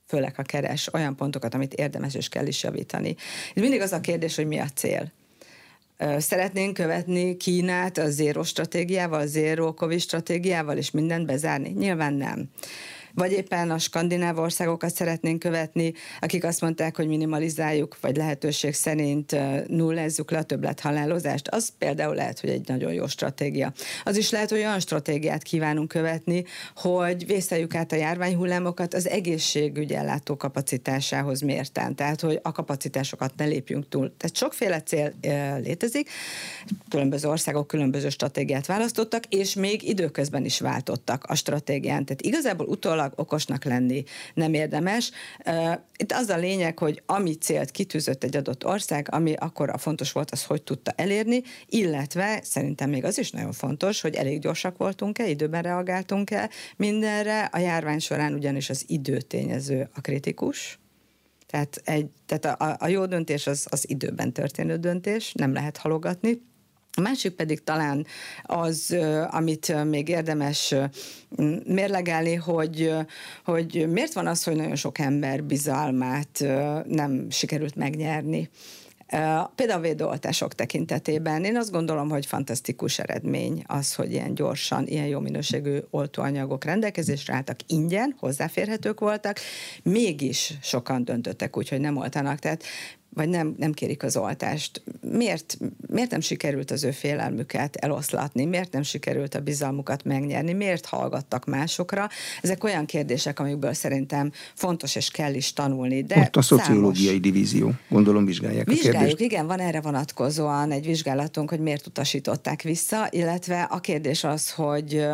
főleg ha keres olyan pontokat, amit érdemes és kell is javítani. Itt mindig az a kérdés, hogy mi a cél. Szeretnénk követni Kínát a zéro stratégiával, a zéro covid stratégiával, és mindent bezárni? Nyilván nem vagy éppen a skandináv országokat szeretnénk követni, akik azt mondták, hogy minimalizáljuk, vagy lehetőség szerint nullezzük le a többlet halálozást, az például lehet, hogy egy nagyon jó stratégia. Az is lehet, hogy olyan stratégiát kívánunk követni, hogy vészeljük át a járványhullámokat az egészségügy ellátó kapacitásához mérten, tehát hogy a kapacitásokat ne lépjünk túl. Tehát sokféle cél létezik, különböző országok különböző stratégiát választottak, és még időközben is váltottak a stratégián. Tehát igazából utólag utólag okosnak lenni nem érdemes. Itt az a lényeg, hogy ami célt kitűzött egy adott ország, ami akkor a fontos volt, az hogy tudta elérni, illetve szerintem még az is nagyon fontos, hogy elég gyorsak voltunk-e, időben reagáltunk-e mindenre. A járvány során ugyanis az időtényező a kritikus, tehát, egy, tehát a, a jó döntés az, az időben történő döntés, nem lehet halogatni. A másik pedig talán az, amit még érdemes mérlegelni, hogy, hogy miért van az, hogy nagyon sok ember bizalmát nem sikerült megnyerni. Például a védőoltások tekintetében én azt gondolom, hogy fantasztikus eredmény az, hogy ilyen gyorsan, ilyen jó minőségű oltóanyagok rendelkezésre álltak, ingyen, hozzáférhetők voltak, mégis sokan döntöttek úgy, hogy nem oltanak. Tehát vagy nem, nem kérik az oltást. Miért, miért nem sikerült az ő félelmüket eloszlatni? Miért nem sikerült a bizalmukat megnyerni? Miért hallgattak másokra? Ezek olyan kérdések, amikből szerintem fontos és kell is tanulni. De Ott a szociológiai számos... divízió, gondolom vizsgálják Vizsgáljuk, a kérdést. igen, van erre vonatkozóan egy vizsgálatunk, hogy miért utasították vissza, illetve a kérdés az, hogy,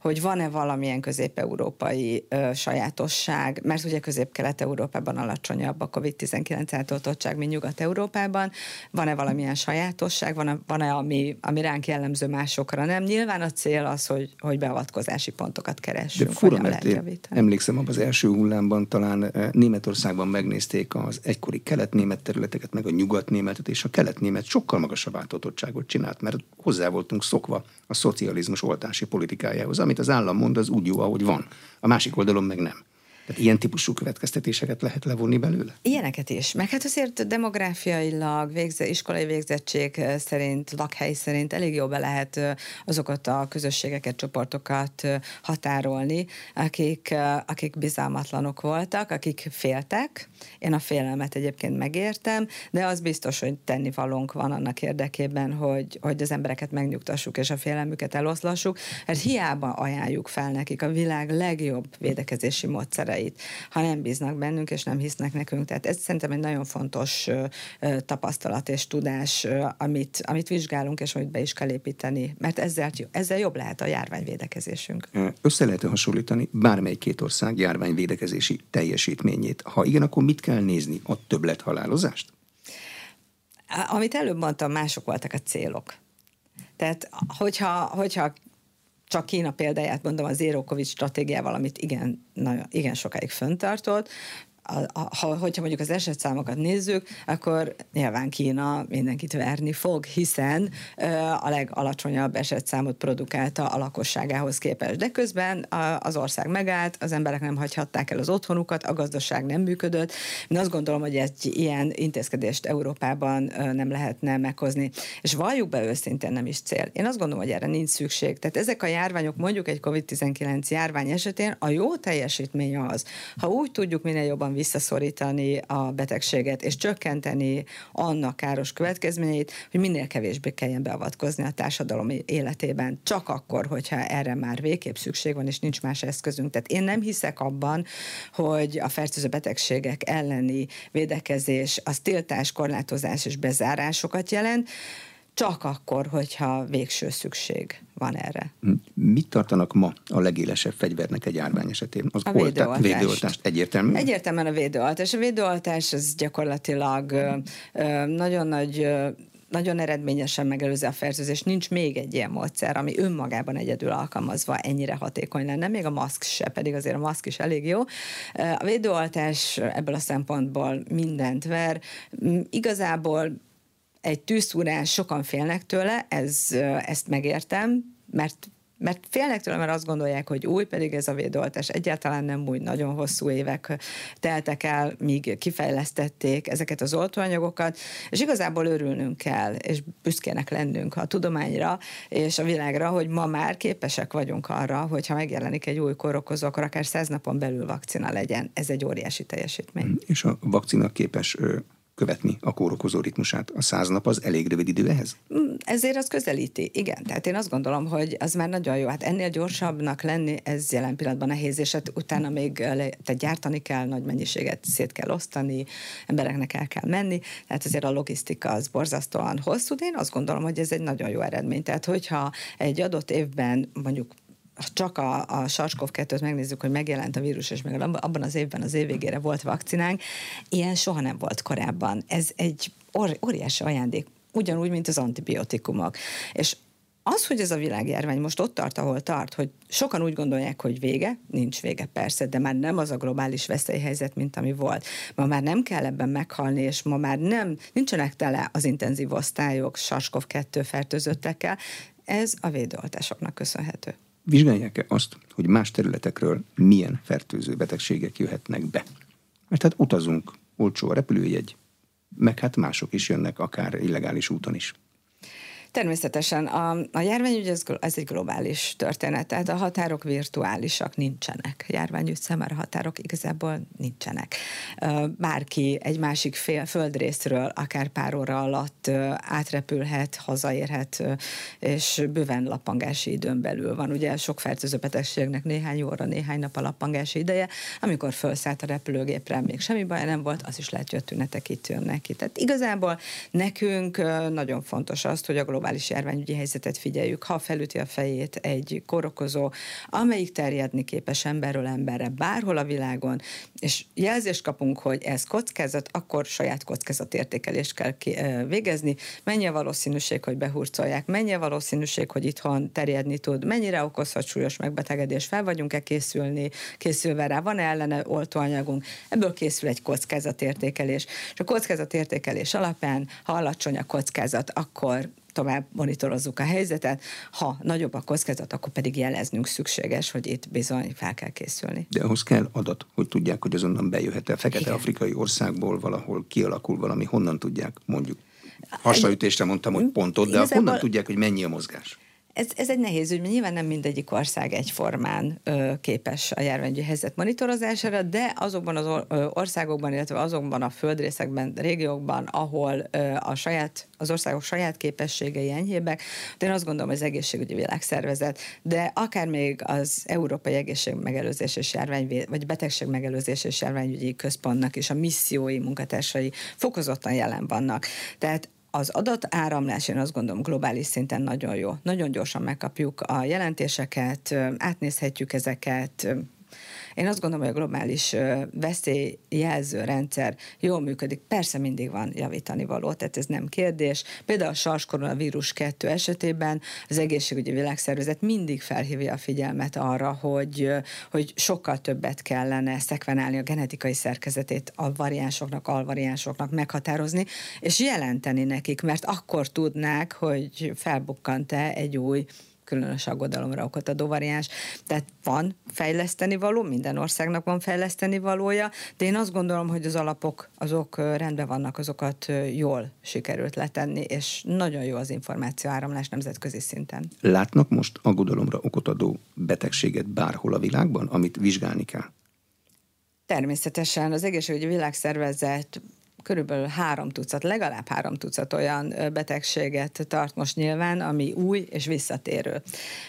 hogy van-e valamilyen közép-európai sajátosság, mert ugye közép-kelet-európában alacsonyabb a COVID-19 eltoltottság, Magyarország, mint Nyugat-Európában. Van-e valamilyen sajátosság, van-e, van-e ami, ami ránk jellemző másokra? Nem. Nyilván a cél az, hogy, hogy beavatkozási pontokat keressünk. De fura, mert én emlékszem, abban az első hullámban talán eh, Németországban megnézték az egykori kelet-német területeket, meg a nyugat-németet, és a kelet-német sokkal magasabb átoltottságot csinált, mert hozzá voltunk szokva a szocializmus oltási politikájához. Amit az állam mond, az úgy jó, ahogy van. A másik oldalon meg nem. Tehát ilyen típusú következtetéseket lehet levonni belőle? Ilyeneket is. Meg hát azért demográfiailag, végze, iskolai végzettség szerint, lakhely szerint elég jól be lehet azokat a közösségeket, csoportokat határolni, akik, akik bizalmatlanok voltak, akik féltek. Én a félelmet egyébként megértem, de az biztos, hogy tennivalónk van annak érdekében, hogy, hogy az embereket megnyugtassuk és a félelmüket eloszlassuk, mert hiába ajánljuk fel nekik a világ legjobb védekezési módszereit, ha nem bíznak bennünk és nem hisznek nekünk. Tehát ez szerintem egy nagyon fontos tapasztalat és tudás, amit, amit vizsgálunk és amit be is kell építeni, mert ezzel, ezzel jobb lehet a járványvédekezésünk. Össze lehet hasonlítani bármely két ország járványvédekezési teljesítményét? Ha igen, akkor mit kell nézni? A többlet halálozást? Amit előbb mondtam, mások voltak a célok. Tehát, hogyha, hogyha csak Kína példáját mondom, az Covid stratégiával, amit igen, nagyon, igen sokáig föntartott, ha, hogyha mondjuk az esetszámokat nézzük, akkor nyilván Kína mindenkit verni fog, hiszen a legalacsonyabb esetszámot produkálta a lakosságához képest. De közben az ország megállt, az emberek nem hagyhatták el az otthonukat, a gazdaság nem működött. Én azt gondolom, hogy egy ilyen intézkedést Európában nem lehetne meghozni. És valljuk be őszintén nem is cél. Én azt gondolom, hogy erre nincs szükség. Tehát ezek a járványok, mondjuk egy COVID-19 járvány esetén a jó teljesítmény az, ha úgy tudjuk minél jobban visszaszorítani a betegséget, és csökkenteni annak káros következményeit, hogy minél kevésbé kelljen beavatkozni a társadalom életében, csak akkor, hogyha erre már végképp szükség van, és nincs más eszközünk. Tehát én nem hiszek abban, hogy a fertőző betegségek elleni védekezés, az tiltás, korlátozás és bezárásokat jelent, csak akkor, hogyha végső szükség van erre. Mit tartanak ma a legélesebb fegyvernek egy járvány esetén? Az a védőoltást. védőoltást. Egyértelmű? Egyértelműen a védőoltás. A védőoltás az gyakorlatilag nagyon nagy nagyon eredményesen megelőzi a fertőzést. Nincs még egy ilyen módszer, ami önmagában egyedül alkalmazva ennyire hatékony lenne, még a maszk se, pedig azért a maszk is elég jó. A védőoltás ebből a szempontból mindent ver. Igazából egy tűzszúrás, sokan félnek tőle, ez, ezt megértem, mert mert félnek tőle, mert azt gondolják, hogy új, pedig ez a védőoltás egyáltalán nem új, nagyon hosszú évek teltek el, míg kifejlesztették ezeket az oltóanyagokat, és igazából örülnünk kell, és büszkének lennünk a tudományra és a világra, hogy ma már képesek vagyunk arra, hogyha megjelenik egy új korokozó, akkor akár száz napon belül vakcina legyen. Ez egy óriási teljesítmény. És a vakcina képes követni a kórokozó ritmusát. A száz nap az elég rövid idő ehhez? Mm, ezért az közelíti, igen. Tehát én azt gondolom, hogy az már nagyon jó. Hát ennél gyorsabbnak lenni, ez jelen pillanatban nehéz, és hát utána még tehát gyártani kell, nagy mennyiséget szét kell osztani, embereknek el kell menni, tehát azért a logisztika az borzasztóan hosszú, de én azt gondolom, hogy ez egy nagyon jó eredmény. Tehát hogyha egy adott évben mondjuk csak a, a SARS-CoV-2-t megnézzük, hogy megjelent a vírus, és meg abban az évben, az év végére volt vakcinánk, ilyen soha nem volt korábban. Ez egy óriási ajándék, ugyanúgy, mint az antibiotikumok. És az, hogy ez a világjárvány most ott tart, ahol tart, hogy sokan úgy gondolják, hogy vége, nincs vége persze, de már nem az a globális veszélyhelyzet, mint ami volt. Ma már nem kell ebben meghalni, és ma már nem, nincsenek tele az intenzív osztályok SARS-CoV-2 fertőzöttekkel, ez a védőoltásoknak köszönhető vizsgálják-e azt, hogy más területekről milyen fertőző betegségek jöhetnek be. Mert hát utazunk, olcsó a repülőjegy, meg hát mások is jönnek, akár illegális úton is. Természetesen a, a járványügy ez, ez egy globális történet, tehát a határok virtuálisak nincsenek. Járványügy számára határok igazából nincsenek. Bárki egy másik fél, földrészről akár pár óra alatt átrepülhet, hazaérhet, és bőven lappangási időn belül van. Ugye sok fertőző betegségnek néhány óra, néhány nap a lappangási ideje, amikor felszállt a repülőgépre, még semmi baj nem volt, az is lehet, hogy a tünetek itt jönnek ki. Tehát igazából nekünk nagyon fontos az, hogy a globális globális járványügyi helyzetet figyeljük, ha felüti a fejét egy korokozó, amelyik terjedni képes emberről emberre bárhol a világon, és jelzést kapunk, hogy ez kockázat, akkor saját kockázatértékelést kell végezni, mennyi a valószínűség, hogy behurcolják, mennyi a valószínűség, hogy itthon terjedni tud, mennyire okozhat súlyos megbetegedés, fel vagyunk-e készülni, készülve rá, van-e ellene oltóanyagunk, ebből készül egy kockázatértékelés. És a kockázatértékelés alapján, ha alacsony a kockázat, akkor tovább monitorozzuk a helyzetet, ha nagyobb a kockázat, akkor pedig jeleznünk szükséges, hogy itt bizony fel kell készülni. De ahhoz kell adat, hogy tudják, hogy azonnan bejöhet el fekete-afrikai országból valahol kialakul valami, honnan tudják mondjuk. Hasraütésre mondtam, hogy pontot, de honnan tudják, hogy mennyi a mozgás? Ez, ez egy nehéz ügy, mert nyilván nem mindegyik ország egyformán ö, képes a járványügyi helyzet monitorozására, de azokban az országokban, illetve azokban a földrészekben, régiókban, ahol ö, a saját, az országok saját képességei enyhébbek, de én azt gondolom, hogy az egészségügyi világszervezet, de akár még az Európai Egészség Megelőzés és Járvány, vagy Betegség Megelőzés és Járványügyi Központnak és a missziói munkatársai fokozottan jelen vannak. Tehát az adatáramlás, én azt gondolom, globális szinten nagyon jó. Nagyon gyorsan megkapjuk a jelentéseket, átnézhetjük ezeket, én azt gondolom, hogy a globális veszélyjelző rendszer jól működik. Persze mindig van javítani való, tehát ez nem kérdés. Például a SARS koronavírus 2 esetében az egészségügyi világszervezet mindig felhívja a figyelmet arra, hogy, hogy sokkal többet kellene szekvenálni a genetikai szerkezetét a variánsoknak, alvariánsoknak meghatározni, és jelenteni nekik, mert akkor tudnák, hogy felbukkant-e egy új különös aggodalomra okot adó variáns. Tehát van fejleszteni való, minden országnak van fejleszteni valója, de én azt gondolom, hogy az alapok azok rendben vannak, azokat jól sikerült letenni, és nagyon jó az információ áramlás nemzetközi szinten. Látnak most aggodalomra okot adó betegséget bárhol a világban, amit vizsgálni kell? Természetesen az egészségügyi világszervezet körülbelül három tucat, legalább három tucat olyan betegséget tart most nyilván, ami új és visszatérő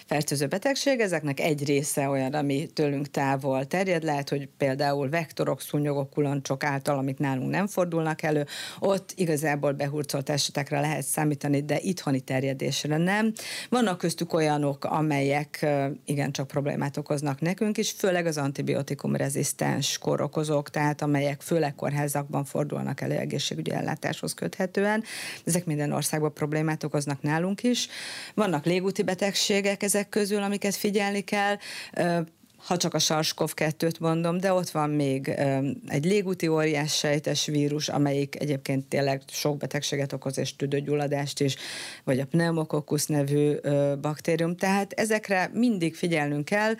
fertőző betegség. Ezeknek egy része olyan, ami tőlünk távol terjed. Lehet, hogy például vektorok, szúnyogok, kulancsok által, amik nálunk nem fordulnak elő, ott igazából behurcolt esetekre lehet számítani, de itthoni terjedésre nem. Vannak köztük olyanok, amelyek igencsak problémát okoznak nekünk is, főleg az antibiotikum rezisztens korokozók, tehát amelyek főleg kórházakban fordulnak elő egészségügyi ellátáshoz köthetően. Ezek minden országban problémát okoznak nálunk is. Vannak légúti betegségek ezek közül, amiket figyelni kell ha csak a SARS-CoV-2-t mondom, de ott van még egy légúti óriás sejtes vírus, amelyik egyébként tényleg sok betegséget okoz, és tüdőgyulladást is, vagy a pneumokokkusz nevű baktérium. Tehát ezekre mindig figyelnünk kell,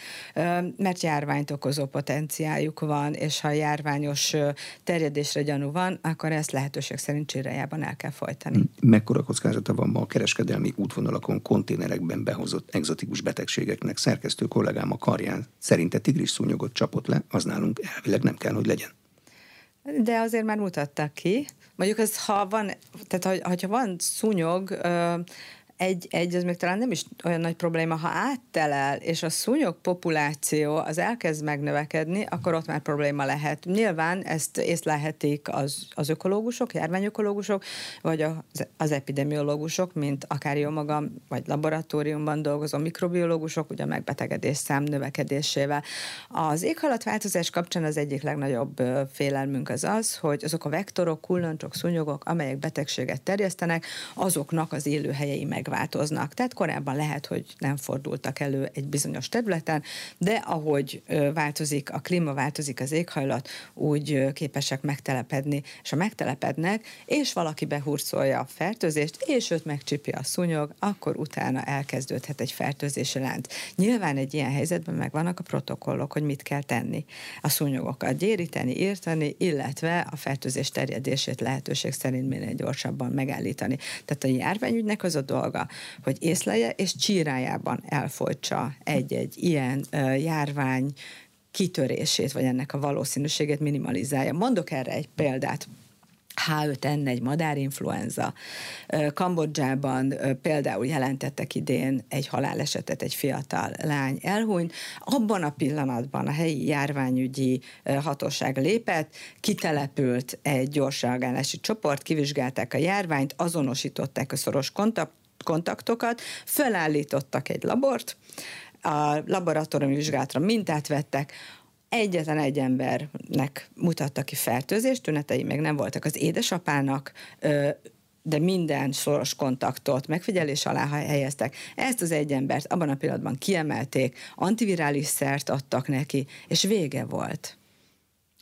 mert járványt okozó potenciáljuk van, és ha járványos terjedésre gyanú van, akkor ezt lehetőség szerint csirájában el kell folytani. Mekkora kockázata van ma a kereskedelmi útvonalakon, konténerekben behozott egzotikus betegségeknek? Szerkesztő kollégám a karján szerinte tigris szúnyogot csapott le, az nálunk elvileg nem kell, hogy legyen. De azért már mutattak ki. Mondjuk ez, ha van, tehát ha, ha van szúnyog, egy, egy, az még talán nem is olyan nagy probléma, ha áttelel, és a szúnyog populáció az elkezd megnövekedni, akkor ott már probléma lehet. Nyilván ezt észlelhetik az, az ökológusok, járványökológusok, vagy az, az epidemiológusok, mint akár jó magam, vagy laboratóriumban dolgozó mikrobiológusok, ugye a megbetegedés szám növekedésével. Az éghajlatváltozás kapcsán az egyik legnagyobb félelmünk az az, hogy azok a vektorok, kullancsok, szúnyogok, amelyek betegséget terjesztenek, azoknak az élőhelyei meg megváltoznak. Tehát korábban lehet, hogy nem fordultak elő egy bizonyos területen, de ahogy változik a klíma, változik az éghajlat, úgy képesek megtelepedni, és ha megtelepednek, és valaki behurcolja a fertőzést, és őt megcsipi a szúnyog, akkor utána elkezdődhet egy fertőzési lánc. Nyilván egy ilyen helyzetben megvannak a protokollok, hogy mit kell tenni. A szúnyogokat gyéríteni, írtani, illetve a fertőzés terjedését lehetőség szerint minél gyorsabban megállítani. Tehát a járványügynek az a dolga, dolga, hogy észlelje és csírájában elfolytsa egy-egy ilyen járvány kitörését, vagy ennek a valószínűségét minimalizálja. Mondok erre egy példát. H5N1 madárinfluenza. Kambodzsában például jelentettek idén egy halálesetet, egy fiatal lány elhunyt. Abban a pillanatban a helyi járványügyi hatóság lépett, kitelepült egy gyors reagálási csoport, kivizsgálták a járványt, azonosították a szoros kontakt, kontaktokat, felállítottak egy labort, a laboratóriumi vizsgálatra mintát vettek, egyetlen egy embernek mutatta ki fertőzést, tünetei még nem voltak az édesapának, de minden szoros kontaktot megfigyelés alá helyeztek. Ezt az egy embert abban a pillanatban kiemelték, antivirális szert adtak neki, és vége volt.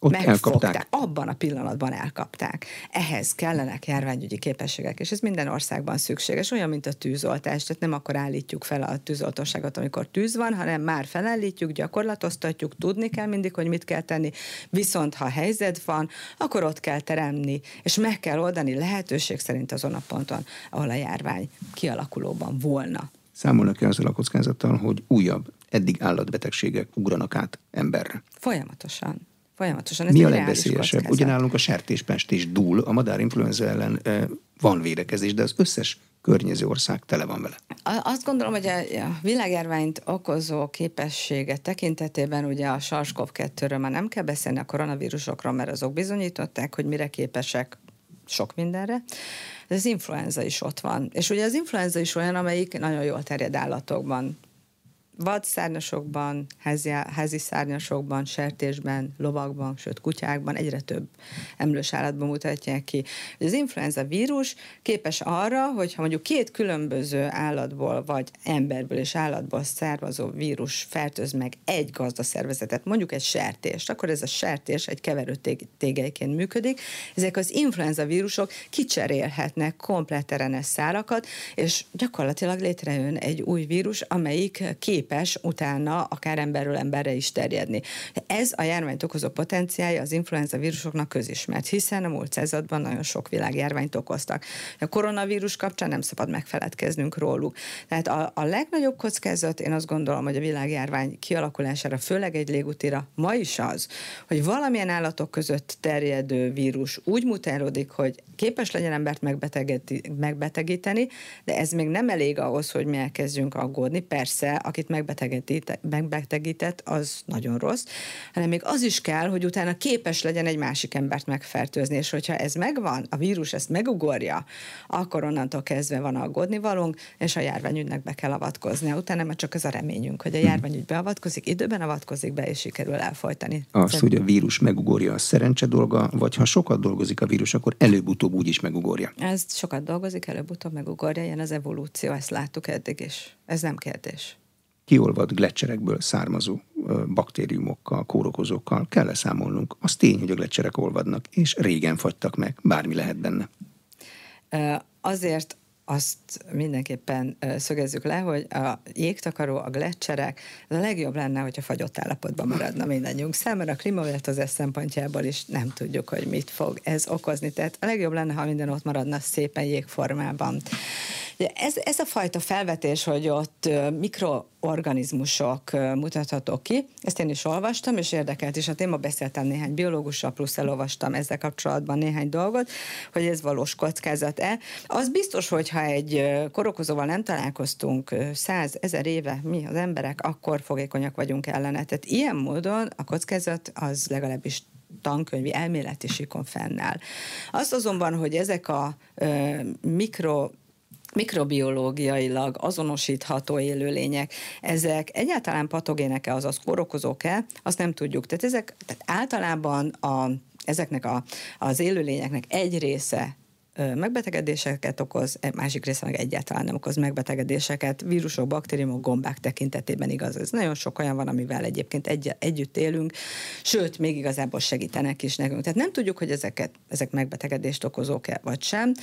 Ott megfogták. elkapták. Abban a pillanatban elkapták. Ehhez kellenek járványügyi képességek, és ez minden országban szükséges, olyan, mint a tűzoltás. Tehát nem akkor állítjuk fel a tűzoltóságot, amikor tűz van, hanem már felállítjuk, gyakorlatoztatjuk, tudni kell mindig, hogy mit kell tenni. Viszont ha helyzet van, akkor ott kell teremni, és meg kell oldani lehetőség szerint azon a ponton, ahol a járvány kialakulóban volna. Számolnak-e azzal a kockázattal, hogy újabb, eddig állatbetegségek ugranak át emberre? Folyamatosan. Folyamatosan. Ez Mi a legveszélyesebb? Ugyanálunk a sertéspest is dúl, a madárinfluenza ellen van védekezés, de az összes környező ország tele van vele. Azt gondolom, hogy a a világjárványt okozó képessége tekintetében ugye a SARS-CoV-2-ről már nem kell beszélni a koronavírusokról, mert azok bizonyították, hogy mire képesek sok mindenre. De az influenza is ott van. És ugye az influenza is olyan, amelyik nagyon jól terjed állatokban. Vadszárnyasokban, házi, házi szárnyasokban, sertésben, lovakban, sőt kutyákban egyre több emlős állatban mutatják ki. Az influenza vírus képes arra, hogy ha mondjuk két különböző állatból, vagy emberből és állatból származó vírus fertőz meg egy gazdaszervezetet, mondjuk egy sertést, akkor ez a sertés egy keverő tég- tégelyként működik. Ezek az influenza vírusok kicserélhetnek komplet RNS szálakat, és gyakorlatilag létrejön egy új vírus, amelyik képes utána akár emberről emberre is terjedni. Ez a járványt okozó potenciálja az influenza vírusoknak közismert, hiszen a múlt században nagyon sok világjárványt okoztak. A koronavírus kapcsán nem szabad megfeledkeznünk róluk. Tehát a, a legnagyobb kockázat, én azt gondolom, hogy a világjárvány kialakulására, főleg egy légutira ma is az, hogy valamilyen állatok között terjedő vírus úgy mutálódik, hogy képes legyen embert megbetegíteni, de ez még nem elég ahhoz, hogy mi elkezdjünk aggódni. Persze, akit megbetegített, megbetegített, az nagyon rossz, hanem még az is kell, hogy utána képes legyen egy másik embert megfertőzni, és hogyha ez megvan, a vírus ezt megugorja, akkor onnantól kezdve van aggódni valunk, és a járványügynek be kell avatkoznia. Utána már csak az a reményünk, hogy a járványügy beavatkozik, időben avatkozik be, és sikerül elfolytani. Az, hogy a vírus megugorja, a szerencse dolga, vagy ha sokat dolgozik a vírus, akkor előbb-utóbb úgy is megugorja. Ez sokat dolgozik, előbb-utóbb megugorja, ilyen az evolúció, ezt láttuk eddig is. Ez nem kérdés. Kiolvad gletcserekből származó baktériumokkal, kórokozókkal kell -e számolnunk. Az tény, hogy a gletcserek olvadnak, és régen fagytak meg, bármi lehet benne. Azért azt mindenképpen szögezzük le, hogy a jégtakaró, a gletszerek, ez a legjobb lenne, hogyha fagyott állapotban maradna mindannyiunk számára. A klímaváltozás szempontjából is nem tudjuk, hogy mit fog ez okozni. Tehát a legjobb lenne, ha minden ott maradna szépen jégformában. Ez, ez a fajta felvetés, hogy ott ö, mikroorganizmusok ö, mutathatók ki, ezt én is olvastam, és érdekelt is a téma, beszéltem néhány biológussal, plusz elolvastam ezzel kapcsolatban néhány dolgot, hogy ez valós kockázat-e. Az biztos, hogy ha egy korokozóval nem találkoztunk száz, ezer éve mi az emberek, akkor fogékonyak vagyunk ellene. Tehát ilyen módon a kockázat az legalábbis tankönyvi elméleti síkon fennáll. Azt azonban, hogy ezek a ö, mikro mikrobiológiailag azonosítható élőlények, ezek egyáltalán patogének-e, azaz kórokozók-e, azt nem tudjuk. Tehát ezek tehát általában a, ezeknek a, az élőlényeknek egy része megbetegedéseket okoz, másik része meg egyáltalán nem okoz megbetegedéseket. Vírusok, baktériumok, gombák tekintetében igaz. Ez nagyon sok olyan van, amivel egyébként egy, együtt élünk, sőt, még igazából segítenek is nekünk. Tehát nem tudjuk, hogy ezeket, ezek megbetegedést okozók-e, vagy sem.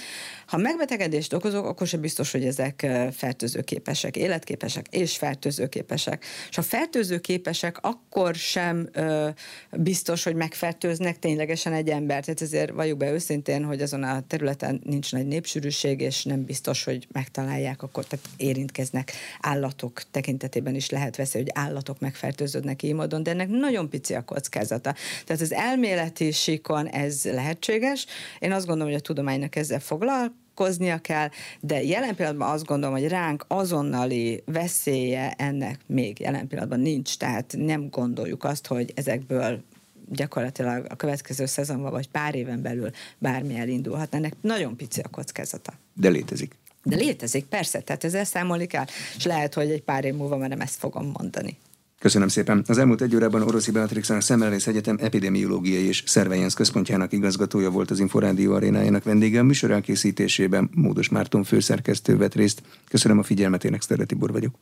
Ha megbetegedést okozók, akkor sem biztos, hogy ezek fertőzőképesek, életképesek és fertőzőképesek. És ha fertőzőképesek, akkor sem ö, biztos, hogy megfertőznek ténylegesen egy embert. Tehát ezért valljuk be őszintén, hogy azon a területen nincs nagy népsűrűség, és nem biztos, hogy megtalálják, akkor tehát érintkeznek állatok tekintetében is lehet veszély, hogy állatok megfertőződnek így módon, de ennek nagyon pici a kockázata. Tehát az elméleti síkon ez lehetséges. Én azt gondolom, hogy a tudománynak ezzel foglalkoznia kell, de jelen pillanatban azt gondolom, hogy ránk azonnali veszélye ennek még jelen pillanatban nincs, tehát nem gondoljuk azt, hogy ezekből gyakorlatilag a következő szezonban vagy pár éven belül bármi elindulhat. Ennek nagyon pici a kockázata. De létezik. De létezik, persze, tehát ezzel számolni kell, és lehet, hogy egy pár év múlva már nem ezt fogom mondani. Köszönöm szépen. Az elmúlt egy órában Oroszi Beatrix a Szemmelweis Egyetem epidemiológiai és szervejensz központjának igazgatója volt az Inforádió arénájának vendége. A műsor elkészítésében Módos Márton főszerkesztő vett részt. Köszönöm a figyelmet, én Exterde Tibor vagyok.